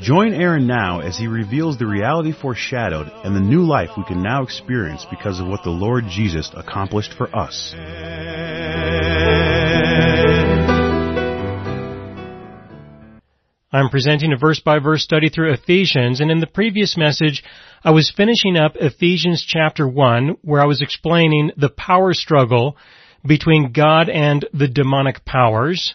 Join Aaron now as he reveals the reality foreshadowed and the new life we can now experience because of what the Lord Jesus accomplished for us. I'm presenting a verse by verse study through Ephesians, and in the previous message, I was finishing up Ephesians chapter 1, where I was explaining the power struggle between God and the demonic powers.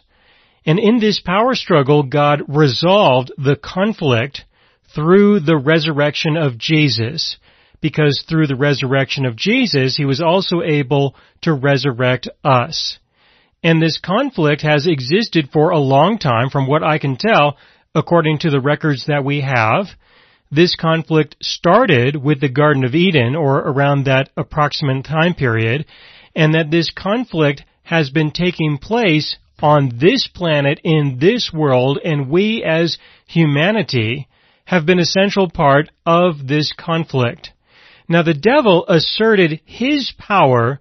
And in this power struggle, God resolved the conflict through the resurrection of Jesus. Because through the resurrection of Jesus, He was also able to resurrect us. And this conflict has existed for a long time from what I can tell according to the records that we have. This conflict started with the Garden of Eden or around that approximate time period and that this conflict has been taking place on this planet in this world and we as humanity have been a central part of this conflict. Now the devil asserted his power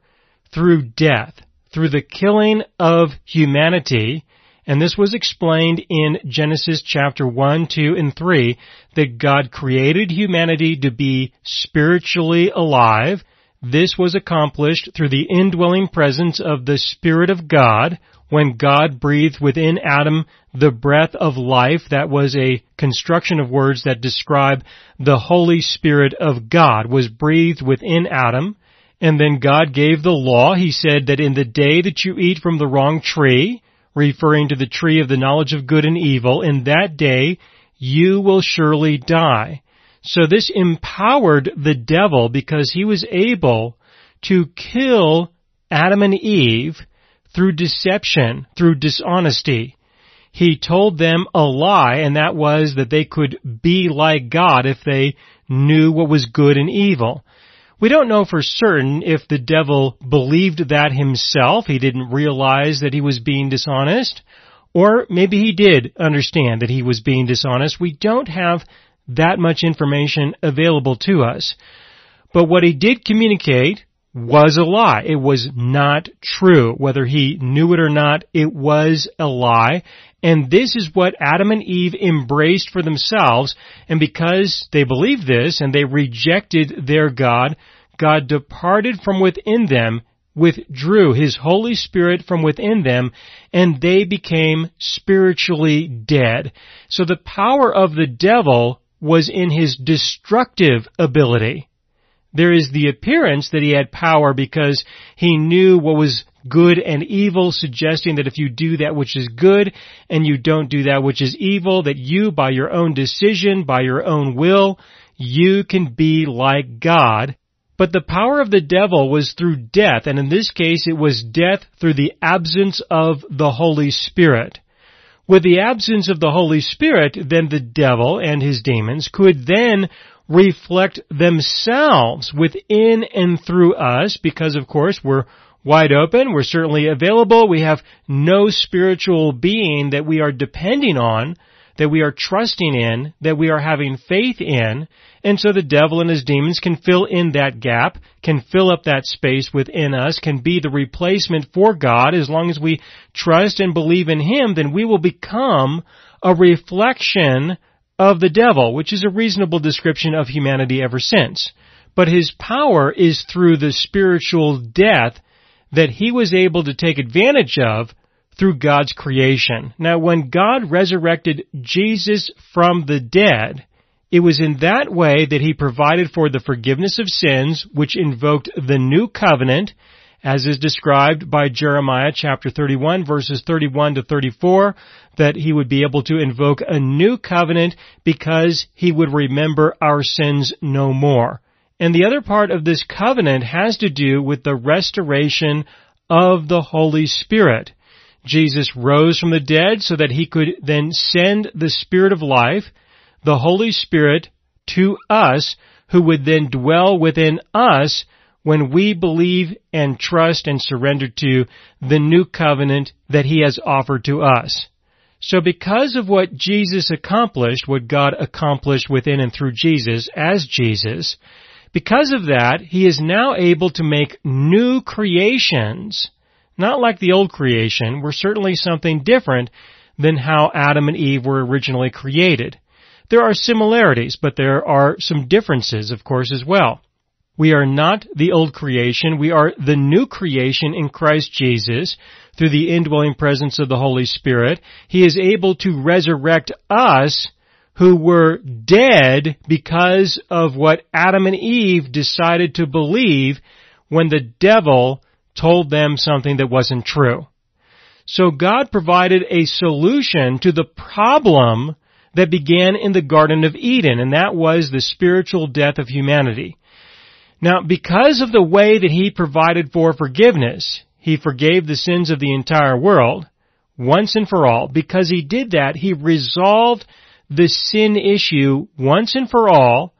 through death through the killing of humanity, and this was explained in Genesis chapter 1, 2, and 3, that God created humanity to be spiritually alive. This was accomplished through the indwelling presence of the Spirit of God when God breathed within Adam the breath of life. That was a construction of words that describe the Holy Spirit of God was breathed within Adam. And then God gave the law. He said that in the day that you eat from the wrong tree, referring to the tree of the knowledge of good and evil, in that day you will surely die. So this empowered the devil because he was able to kill Adam and Eve through deception, through dishonesty. He told them a lie and that was that they could be like God if they knew what was good and evil. We don't know for certain if the devil believed that himself, he didn't realize that he was being dishonest, or maybe he did understand that he was being dishonest. We don't have that much information available to us. But what he did communicate was a lie. It was not true. Whether he knew it or not, it was a lie. And this is what Adam and Eve embraced for themselves. And because they believed this and they rejected their God, God departed from within them, withdrew His Holy Spirit from within them, and they became spiritually dead. So the power of the devil was in his destructive ability. There is the appearance that he had power because he knew what was good and evil, suggesting that if you do that which is good and you don't do that which is evil, that you, by your own decision, by your own will, you can be like God. But the power of the devil was through death, and in this case it was death through the absence of the Holy Spirit. With the absence of the Holy Spirit, then the devil and his demons could then reflect themselves within and through us because of course we're wide open, we're certainly available, we have no spiritual being that we are depending on, that we are trusting in, that we are having faith in, and so the devil and his demons can fill in that gap, can fill up that space within us, can be the replacement for God. As long as we trust and believe in Him, then we will become a reflection of the devil, which is a reasonable description of humanity ever since. But his power is through the spiritual death that he was able to take advantage of through God's creation. Now when God resurrected Jesus from the dead, it was in that way that he provided for the forgiveness of sins, which invoked the new covenant, as is described by Jeremiah chapter 31 verses 31 to 34, that he would be able to invoke a new covenant because he would remember our sins no more. And the other part of this covenant has to do with the restoration of the Holy Spirit. Jesus rose from the dead so that he could then send the Spirit of life, the Holy Spirit, to us who would then dwell within us when we believe and trust and surrender to the new covenant that He has offered to us. So because of what Jesus accomplished, what God accomplished within and through Jesus as Jesus, because of that, He is now able to make new creations, not like the old creation. We're certainly something different than how Adam and Eve were originally created. There are similarities, but there are some differences, of course, as well. We are not the old creation. We are the new creation in Christ Jesus through the indwelling presence of the Holy Spirit. He is able to resurrect us who were dead because of what Adam and Eve decided to believe when the devil told them something that wasn't true. So God provided a solution to the problem that began in the Garden of Eden, and that was the spiritual death of humanity. Now, because of the way that He provided for forgiveness, He forgave the sins of the entire world, once and for all. Because He did that, He resolved the sin issue once and for all,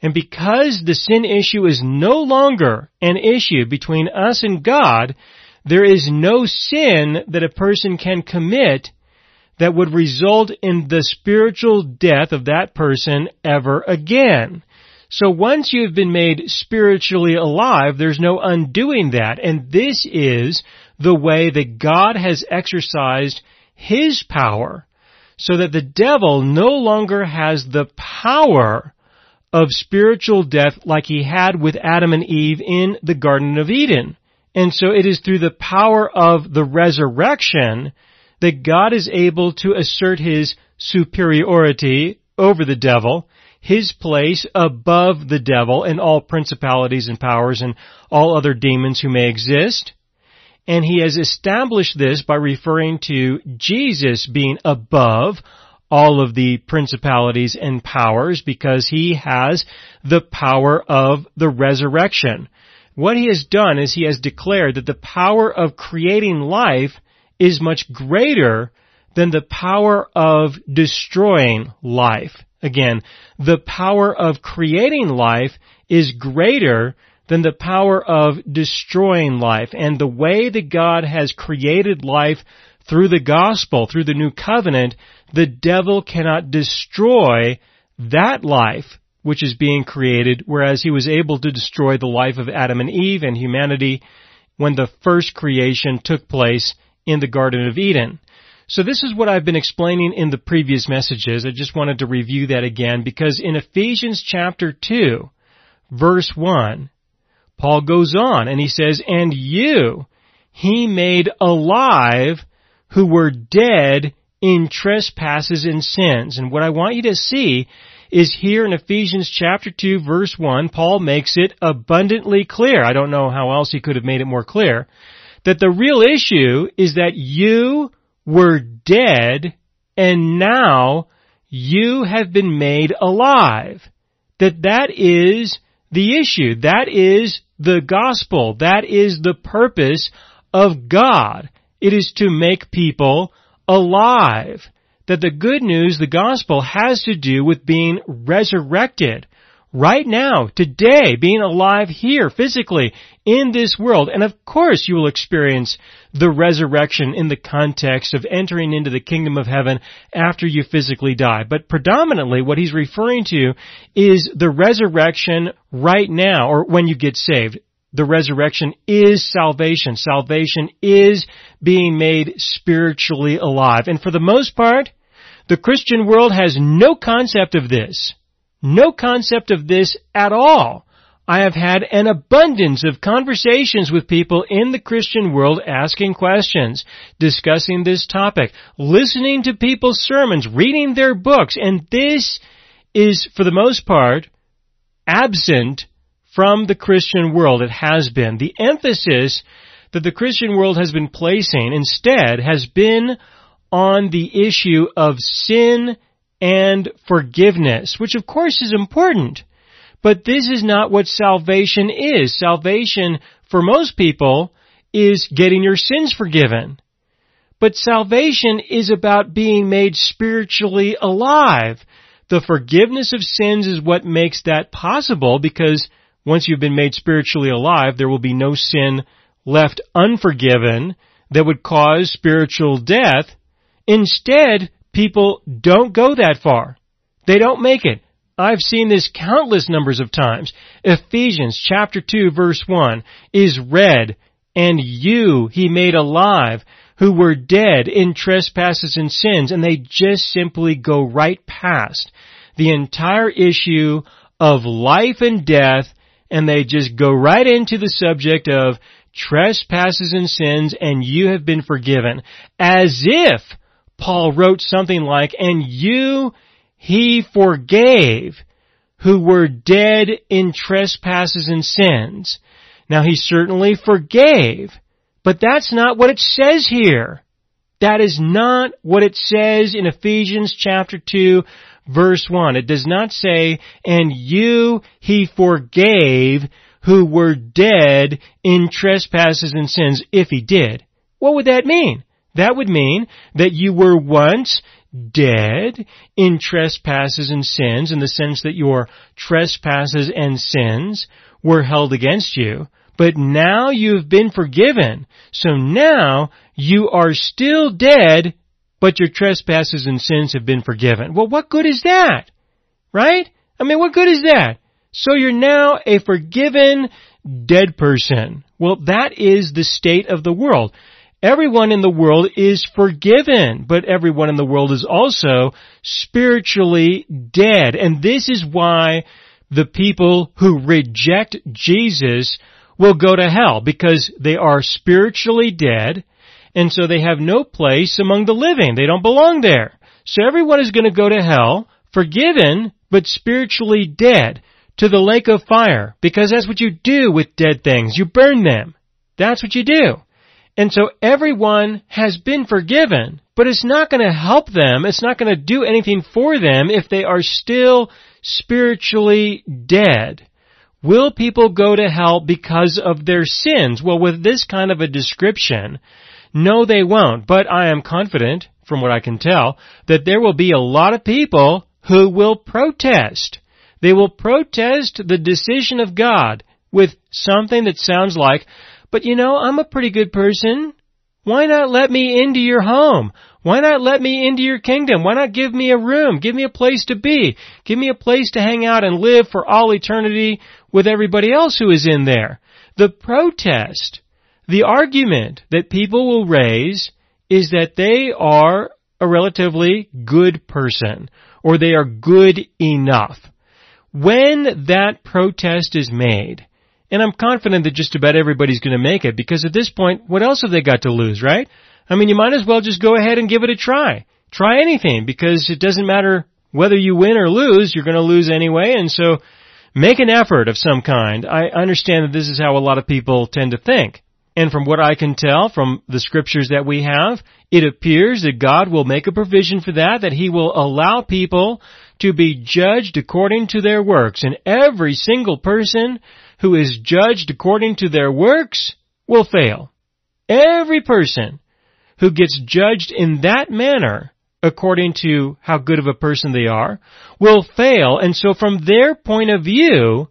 and because the sin issue is no longer an issue between us and God, there is no sin that a person can commit that would result in the spiritual death of that person ever again. So once you've been made spiritually alive, there's no undoing that. And this is the way that God has exercised His power so that the devil no longer has the power of spiritual death like he had with Adam and Eve in the Garden of Eden. And so it is through the power of the resurrection that God is able to assert his superiority over the devil, his place above the devil and all principalities and powers and all other demons who may exist. And he has established this by referring to Jesus being above all of the principalities and powers because he has the power of the resurrection. What he has done is he has declared that the power of creating life is much greater than the power of destroying life. Again, the power of creating life is greater than the power of destroying life. And the way that God has created life through the gospel, through the new covenant, the devil cannot destroy that life which is being created, whereas he was able to destroy the life of Adam and Eve and humanity when the first creation took place in the Garden of Eden. So this is what I've been explaining in the previous messages. I just wanted to review that again because in Ephesians chapter 2, verse 1, Paul goes on and he says, And you he made alive who were dead in trespasses and sins. And what I want you to see is here in Ephesians chapter 2 verse 1, Paul makes it abundantly clear. I don't know how else he could have made it more clear that the real issue is that you were dead and now you have been made alive. That that is the issue. That is the gospel. That is the purpose of God. It is to make people alive. That the good news, the gospel, has to do with being resurrected right now, today, being alive here physically in this world. And of course you will experience the resurrection in the context of entering into the kingdom of heaven after you physically die. But predominantly what he's referring to is the resurrection right now or when you get saved. The resurrection is salvation. Salvation is being made spiritually alive. And for the most part, the Christian world has no concept of this. No concept of this at all. I have had an abundance of conversations with people in the Christian world asking questions, discussing this topic, listening to people's sermons, reading their books, and this is, for the most part, absent from the Christian world. It has been. The emphasis that the Christian world has been placing instead has been on the issue of sin and forgiveness, which of course is important. But this is not what salvation is. Salvation, for most people, is getting your sins forgiven. But salvation is about being made spiritually alive. The forgiveness of sins is what makes that possible because once you've been made spiritually alive, there will be no sin left unforgiven that would cause spiritual death. Instead, people don't go that far. They don't make it. I've seen this countless numbers of times. Ephesians chapter 2 verse 1 is read, and you he made alive who were dead in trespasses and sins, and they just simply go right past the entire issue of life and death, and they just go right into the subject of trespasses and sins, and you have been forgiven. As if Paul wrote something like, and you he forgave who were dead in trespasses and sins. Now he certainly forgave, but that's not what it says here. That is not what it says in Ephesians chapter 2 verse 1. It does not say, and you he forgave who were dead in trespasses and sins, if he did. What would that mean? That would mean that you were once dead in trespasses and sins in the sense that your trespasses and sins were held against you, but now you've been forgiven. So now you are still dead, but your trespasses and sins have been forgiven. Well, what good is that? Right? I mean, what good is that? So you're now a forgiven dead person. Well, that is the state of the world. Everyone in the world is forgiven, but everyone in the world is also spiritually dead. And this is why the people who reject Jesus will go to hell, because they are spiritually dead, and so they have no place among the living. They don't belong there. So everyone is going to go to hell, forgiven, but spiritually dead, to the lake of fire, because that's what you do with dead things. You burn them. That's what you do. And so everyone has been forgiven, but it's not going to help them. It's not going to do anything for them if they are still spiritually dead. Will people go to hell because of their sins? Well, with this kind of a description, no they won't, but I am confident, from what I can tell, that there will be a lot of people who will protest. They will protest the decision of God with something that sounds like, but you know, I'm a pretty good person. Why not let me into your home? Why not let me into your kingdom? Why not give me a room? Give me a place to be. Give me a place to hang out and live for all eternity with everybody else who is in there. The protest, the argument that people will raise is that they are a relatively good person or they are good enough. When that protest is made, and I'm confident that just about everybody's going to make it because at this point, what else have they got to lose, right? I mean, you might as well just go ahead and give it a try. Try anything because it doesn't matter whether you win or lose, you're going to lose anyway. And so make an effort of some kind. I understand that this is how a lot of people tend to think. And from what I can tell from the scriptures that we have, it appears that God will make a provision for that, that He will allow people to be judged according to their works. And every single person who is judged according to their works will fail. Every person who gets judged in that manner, according to how good of a person they are, will fail. And so from their point of view,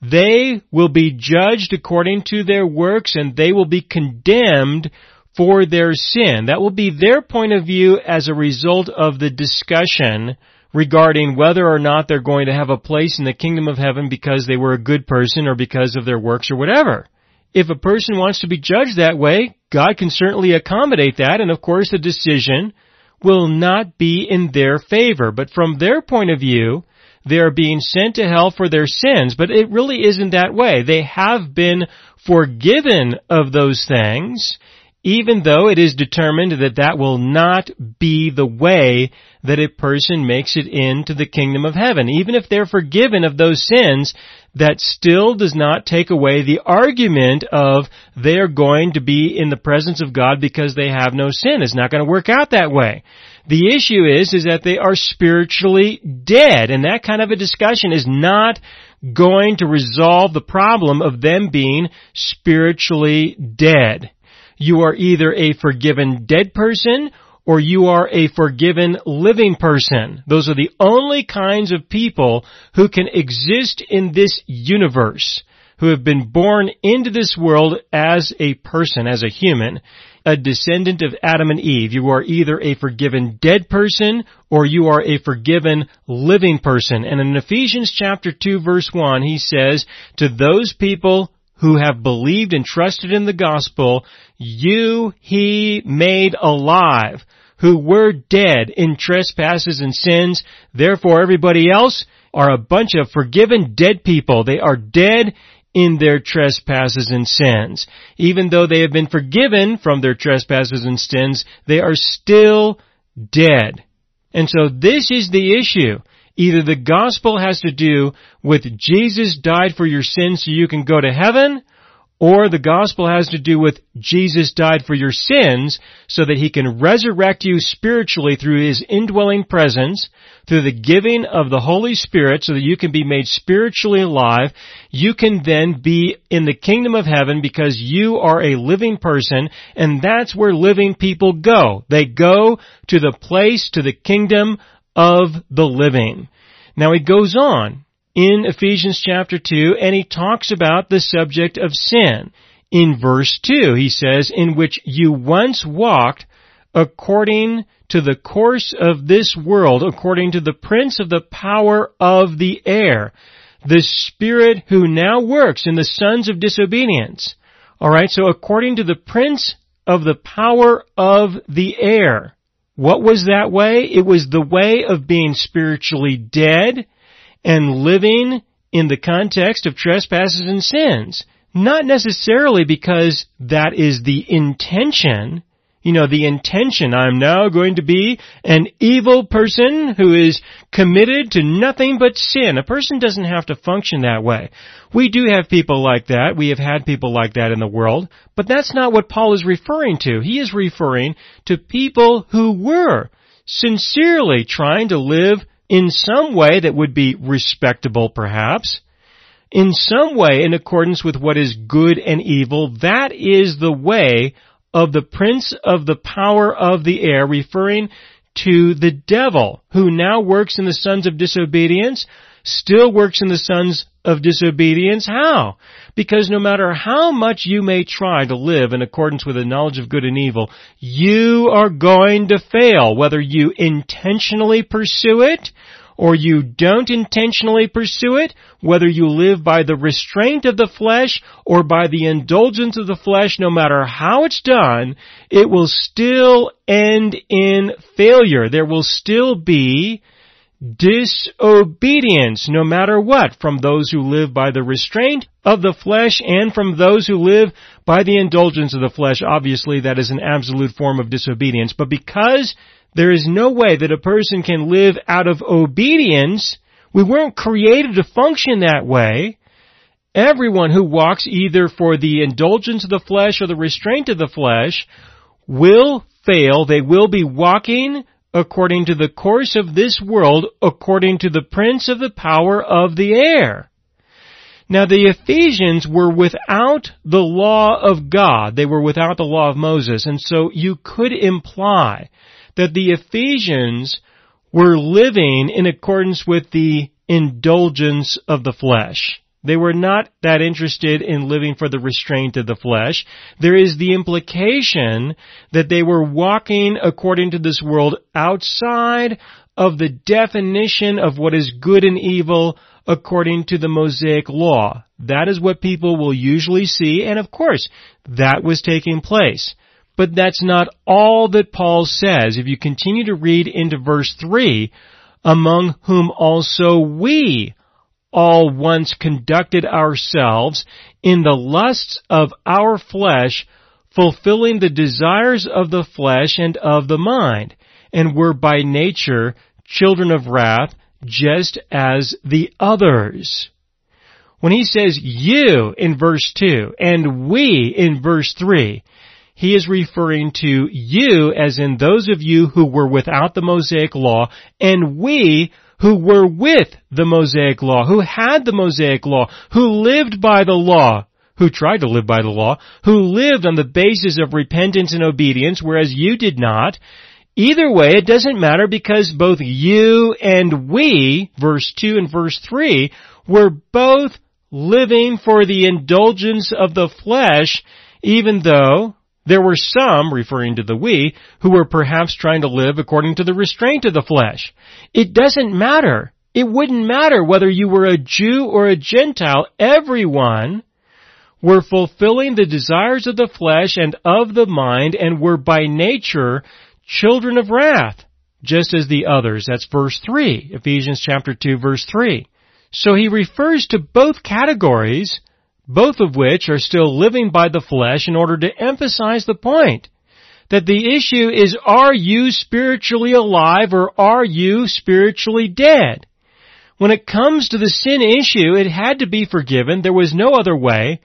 they will be judged according to their works and they will be condemned for their sin. That will be their point of view as a result of the discussion regarding whether or not they're going to have a place in the kingdom of heaven because they were a good person or because of their works or whatever. If a person wants to be judged that way, God can certainly accommodate that, and of course the decision will not be in their favor. But from their point of view, they are being sent to hell for their sins, but it really isn't that way. They have been forgiven of those things, even though it is determined that that will not be the way that a person makes it into the kingdom of heaven. Even if they're forgiven of those sins, that still does not take away the argument of they're going to be in the presence of God because they have no sin. It's not going to work out that way. The issue is, is that they are spiritually dead, and that kind of a discussion is not going to resolve the problem of them being spiritually dead. You are either a forgiven dead person or you are a forgiven living person. Those are the only kinds of people who can exist in this universe, who have been born into this world as a person, as a human, a descendant of Adam and Eve. You are either a forgiven dead person or you are a forgiven living person. And in Ephesians chapter 2 verse 1, he says, to those people who have believed and trusted in the gospel, you he made alive, who were dead in trespasses and sins. Therefore everybody else are a bunch of forgiven dead people. They are dead in their trespasses and sins. Even though they have been forgiven from their trespasses and sins, they are still dead. And so this is the issue. Either the gospel has to do with Jesus died for your sins so you can go to heaven, or the gospel has to do with Jesus died for your sins so that he can resurrect you spiritually through his indwelling presence, through the giving of the Holy Spirit so that you can be made spiritually alive. You can then be in the kingdom of heaven because you are a living person and that's where living people go. They go to the place, to the kingdom of the living. Now he goes on in Ephesians chapter 2 and he talks about the subject of sin. In verse 2 he says, in which you once walked according to the course of this world, according to the prince of the power of the air, the spirit who now works in the sons of disobedience. Alright, so according to the prince of the power of the air. What was that way? It was the way of being spiritually dead and living in the context of trespasses and sins. Not necessarily because that is the intention, you know, the intention, I'm now going to be an evil person who is committed to nothing but sin. A person doesn't have to function that way. We do have people like that. We have had people like that in the world. But that's not what Paul is referring to. He is referring to people who were sincerely trying to live in some way that would be respectable perhaps, in some way in accordance with what is good and evil. That is the way of the prince of the power of the air, referring to the devil, who now works in the sons of disobedience, still works in the sons of disobedience. How? Because no matter how much you may try to live in accordance with the knowledge of good and evil, you are going to fail, whether you intentionally pursue it or you don't intentionally pursue it, whether you live by the restraint of the flesh or by the indulgence of the flesh, no matter how it's done, it will still end in failure. There will still be disobedience, no matter what, from those who live by the restraint of the flesh and from those who live by the indulgence of the flesh. Obviously, that is an absolute form of disobedience. But because there is no way that a person can live out of obedience. We weren't created to function that way. Everyone who walks either for the indulgence of the flesh or the restraint of the flesh will fail. They will be walking according to the course of this world, according to the prince of the power of the air. Now the Ephesians were without the law of God. They were without the law of Moses. And so you could imply that the Ephesians were living in accordance with the indulgence of the flesh. They were not that interested in living for the restraint of the flesh. There is the implication that they were walking according to this world outside of the definition of what is good and evil according to the Mosaic law. That is what people will usually see, and of course, that was taking place. But that's not all that Paul says. If you continue to read into verse 3, among whom also we all once conducted ourselves in the lusts of our flesh, fulfilling the desires of the flesh and of the mind, and were by nature children of wrath, just as the others. When he says you in verse 2 and we in verse 3, he is referring to you as in those of you who were without the Mosaic law and we who were with the Mosaic law, who had the Mosaic law, who lived by the law, who tried to live by the law, who lived on the basis of repentance and obedience, whereas you did not. Either way, it doesn't matter because both you and we, verse 2 and verse 3, were both living for the indulgence of the flesh, even though there were some, referring to the we, who were perhaps trying to live according to the restraint of the flesh. It doesn't matter. It wouldn't matter whether you were a Jew or a Gentile. Everyone were fulfilling the desires of the flesh and of the mind and were by nature children of wrath, just as the others. That's verse 3, Ephesians chapter 2 verse 3. So he refers to both categories, both of which are still living by the flesh in order to emphasize the point that the issue is are you spiritually alive or are you spiritually dead? When it comes to the sin issue, it had to be forgiven. There was no other way.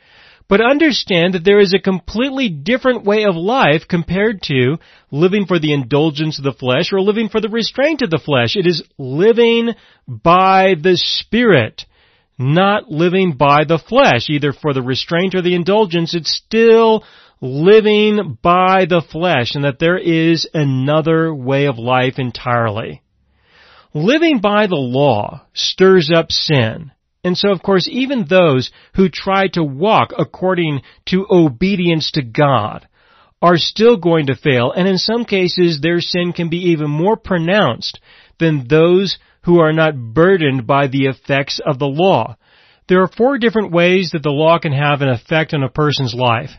But understand that there is a completely different way of life compared to living for the indulgence of the flesh or living for the restraint of the flesh. It is living by the Spirit, not living by the flesh, either for the restraint or the indulgence. It's still living by the flesh and that there is another way of life entirely. Living by the law stirs up sin. And so, of course, even those who try to walk according to obedience to God are still going to fail, and in some cases their sin can be even more pronounced than those who are not burdened by the effects of the law. There are four different ways that the law can have an effect on a person's life.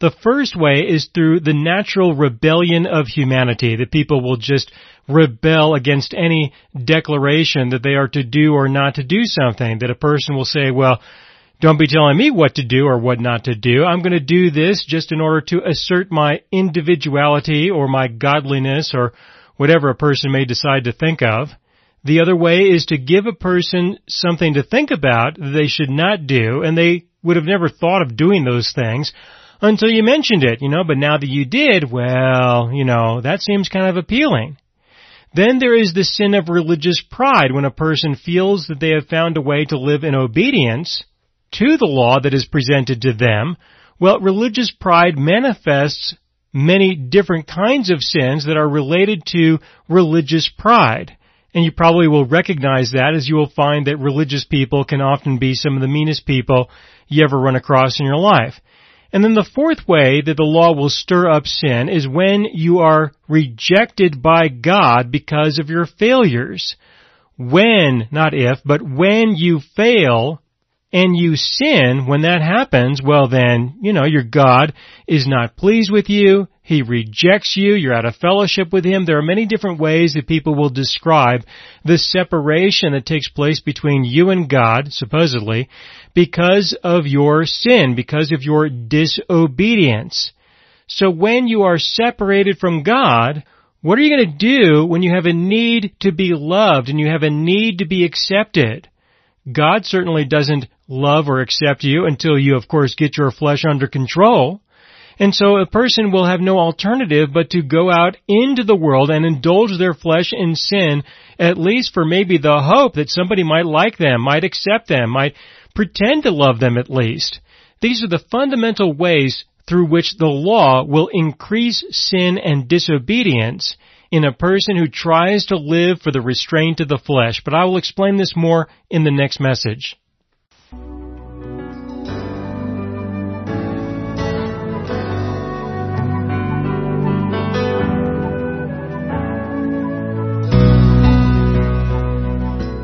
The first way is through the natural rebellion of humanity, that people will just rebel against any declaration that they are to do or not to do something, that a person will say, well, don't be telling me what to do or what not to do. I'm going to do this just in order to assert my individuality or my godliness or whatever a person may decide to think of. The other way is to give a person something to think about that they should not do, and they would have never thought of doing those things until you mentioned it, you know, but now that you did, well, you know, that seems kind of appealing. Then there is the sin of religious pride when a person feels that they have found a way to live in obedience to the law that is presented to them. Well, religious pride manifests many different kinds of sins that are related to religious pride. And you probably will recognize that as you will find that religious people can often be some of the meanest people you ever run across in your life. And then the fourth way that the law will stir up sin is when you are rejected by God because of your failures. When, not if, but when you fail and you sin, when that happens, well then, you know, your God is not pleased with you. He rejects you. You're out of fellowship with Him. There are many different ways that people will describe the separation that takes place between you and God, supposedly, because of your sin, because of your disobedience. So when you are separated from God, what are you going to do when you have a need to be loved and you have a need to be accepted? God certainly doesn't love or accept you until you, of course, get your flesh under control. And so a person will have no alternative but to go out into the world and indulge their flesh in sin, at least for maybe the hope that somebody might like them, might accept them, might pretend to love them at least. These are the fundamental ways through which the law will increase sin and disobedience in a person who tries to live for the restraint of the flesh. But I will explain this more in the next message.